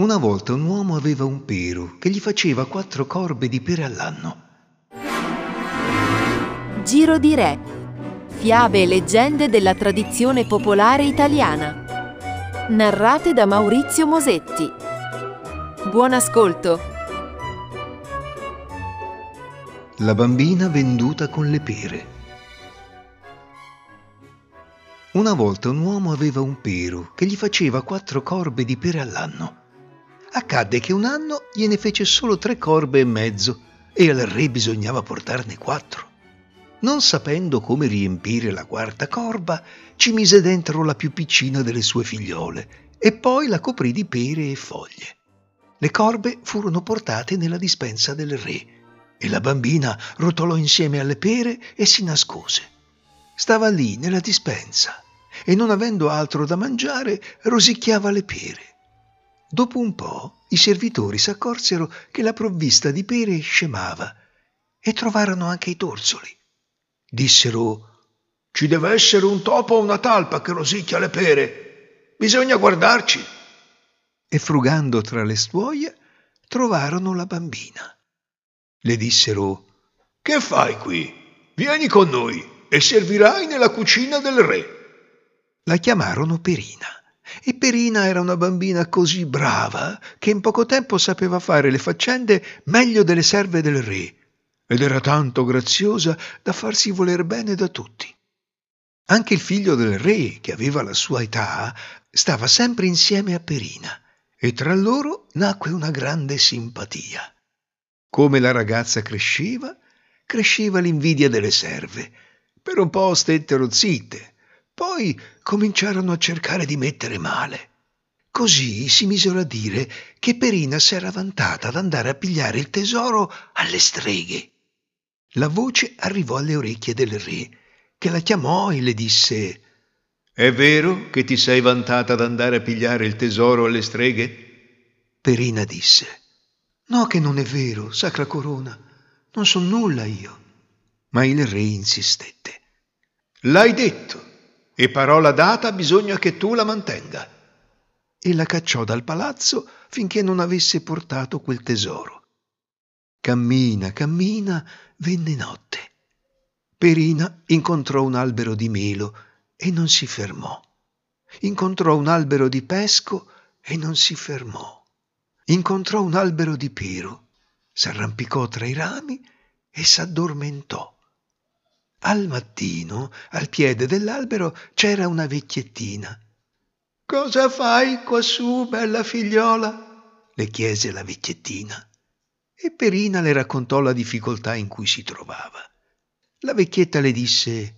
Una volta un uomo aveva un pero che gli faceva quattro corbe di pere all'anno. Giro di Re. Fiabe e leggende della tradizione popolare italiana. Narrate da Maurizio Mosetti. Buon ascolto. La bambina venduta con le pere. Una volta un uomo aveva un pero che gli faceva quattro corbe di pere all'anno. Accadde che un anno gliene fece solo tre corbe e mezzo e al re bisognava portarne quattro. Non sapendo come riempire la quarta corba, ci mise dentro la più piccina delle sue figliole e poi la coprì di pere e foglie. Le corbe furono portate nella dispensa del re e la bambina rotolò insieme alle pere e si nascose. Stava lì nella dispensa e non avendo altro da mangiare rosicchiava le pere. Dopo un po' i servitori s'accorsero che la provvista di pere scemava e trovarono anche i torzoli. Dissero ci deve essere un topo o una talpa che rosicchia le pere. Bisogna guardarci. E frugando tra le stuoie trovarono la bambina. Le dissero Che fai qui? Vieni con noi e servirai nella cucina del re. La chiamarono Perina e Perina era una bambina così brava che in poco tempo sapeva fare le faccende meglio delle serve del re ed era tanto graziosa da farsi voler bene da tutti. Anche il figlio del re, che aveva la sua età, stava sempre insieme a Perina e tra loro nacque una grande simpatia. Come la ragazza cresceva, cresceva l'invidia delle serve. Per un po' stettero zitte, poi cominciarono a cercare di mettere male. Così si misero a dire che Perina s'era vantata ad andare a pigliare il tesoro alle streghe. La voce arrivò alle orecchie del re, che la chiamò e le disse È vero che ti sei vantata ad andare a pigliare il tesoro alle streghe? Perina disse No che non è vero, sacra corona, non so nulla io. Ma il re insistette L'hai detto e parola data bisogna che tu la mantenga. E la cacciò dal palazzo finché non avesse portato quel tesoro. Cammina, cammina, venne notte. Perina incontrò un albero di melo e non si fermò. Incontrò un albero di pesco e non si fermò. Incontrò un albero di pero, s'arrampicò tra i rami e s'addormentò. Al mattino, al piede dell'albero, c'era una vecchiettina. Cosa fai quassù, bella figliola? le chiese la vecchiettina. E Perina le raccontò la difficoltà in cui si trovava. La vecchietta le disse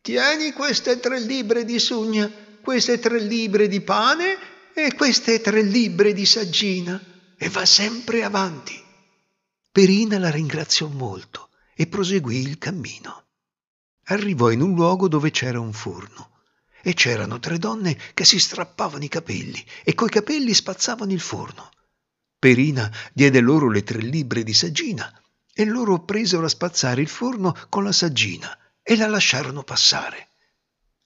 Tieni queste tre libbre di sugna, queste tre libbre di pane e queste tre libbre di saggina e va sempre avanti. Perina la ringraziò molto e proseguì il cammino arrivò in un luogo dove c'era un forno e c'erano tre donne che si strappavano i capelli e coi capelli spazzavano il forno. Perina diede loro le tre libbre di saggina e loro presero a spazzare il forno con la saggina e la lasciarono passare.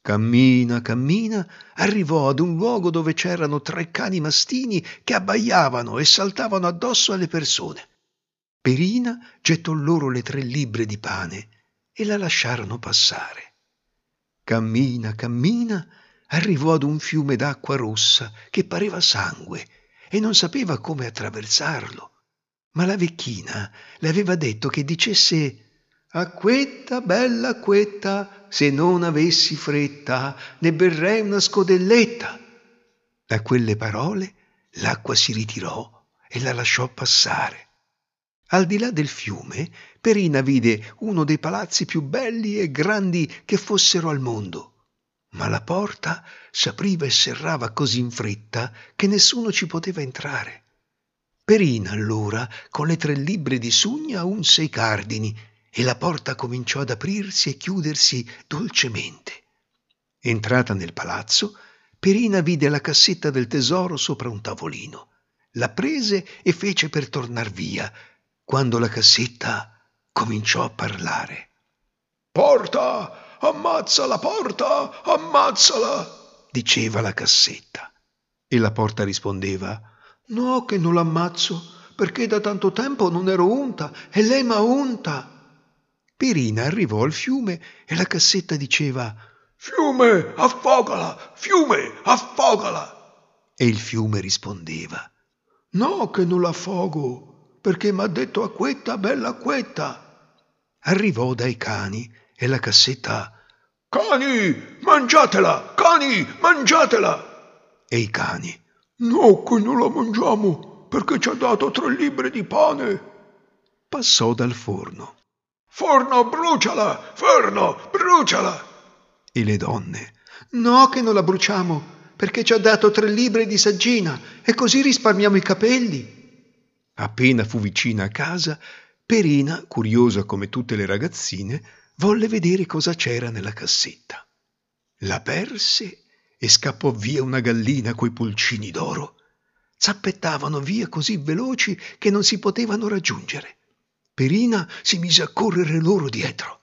Cammina, cammina, arrivò ad un luogo dove c'erano tre cani mastini che abbaiavano e saltavano addosso alle persone. Perina gettò loro le tre libbre di pane e la lasciarono passare. Cammina, cammina, arrivò ad un fiume d'acqua rossa che pareva sangue e non sapeva come attraversarlo. Ma la vecchina le aveva detto che dicesse Acquetta, bella acquetta, se non avessi fretta, ne berrei una scodelletta. Da quelle parole l'acqua si ritirò e la lasciò passare. Al di là del fiume, Perina vide uno dei palazzi più belli e grandi che fossero al mondo. Ma la porta s'apriva e serrava così in fretta che nessuno ci poteva entrare. Perina allora, con le tre libbre di sugna, unse i cardini e la porta cominciò ad aprirsi e chiudersi dolcemente. Entrata nel palazzo, Perina vide la cassetta del tesoro sopra un tavolino. La prese e fece per tornar via, quando la cassetta cominciò a parlare. Porta, ammazza la porta, ammazzala, diceva la cassetta. E la porta rispondeva, No, che non l'ammazzo, perché da tanto tempo non ero unta e lei m'ha unta. Perina arrivò al fiume e la cassetta diceva Fiume, affogala, fiume, affogala. E il fiume rispondeva No, che non l'affogo, perché m'ha detto acquetta, bella acquetta. Arrivò dai cani e la cassetta Cani, mangiatela, cani, mangiatela. E i cani No, che non la mangiamo, perché ci ha dato tre libbre di pane. Passò dal forno. Forno, bruciala! Forno, bruciala! E le donne. No, che non la bruciamo, perché ci ha dato tre libbre di saggina e così risparmiamo i capelli. Appena fu vicina a casa, Perina, curiosa come tutte le ragazzine, volle vedere cosa c'era nella cassetta. La perse e scappò via una gallina coi pulcini d'oro. Zappettavano via così veloci che non si potevano raggiungere. Perina si mise a correre loro dietro.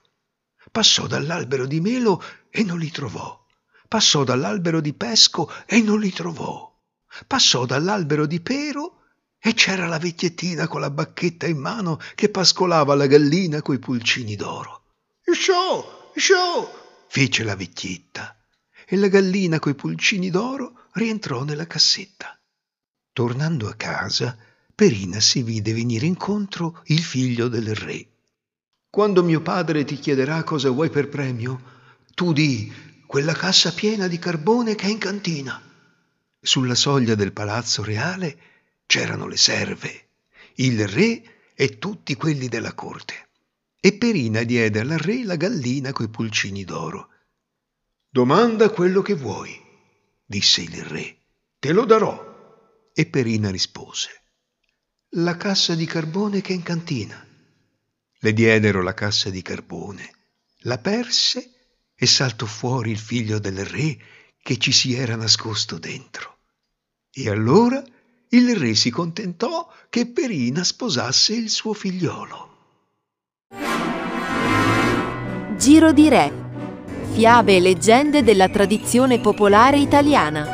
Passò dall'albero di melo e non li trovò. Passò dall'albero di pesco e non li trovò. Passò dall'albero di pero e c'era la vecchiettina con la bacchetta in mano che pascolava la gallina coi pulcini d'oro. Show, show, fece la vecchietta e la gallina coi pulcini d'oro rientrò nella cassetta. Tornando a casa, Perina si vide venire incontro il figlio del re. Quando mio padre ti chiederà cosa vuoi per premio, tu di quella cassa piena di carbone che è in cantina. Sulla soglia del palazzo reale c'erano le serve, il re e tutti quelli della corte. E Perina diede al re la gallina coi pulcini d'oro Domanda quello che vuoi, disse il re, te lo darò. E Perina rispose, la cassa di carbone che è in cantina. Le diedero la cassa di carbone, la perse e saltò fuori il figlio del re che ci si era nascosto dentro. E allora il re si contentò che Perina sposasse il suo figliolo. Giro di re Fiabe e leggende della tradizione popolare italiana.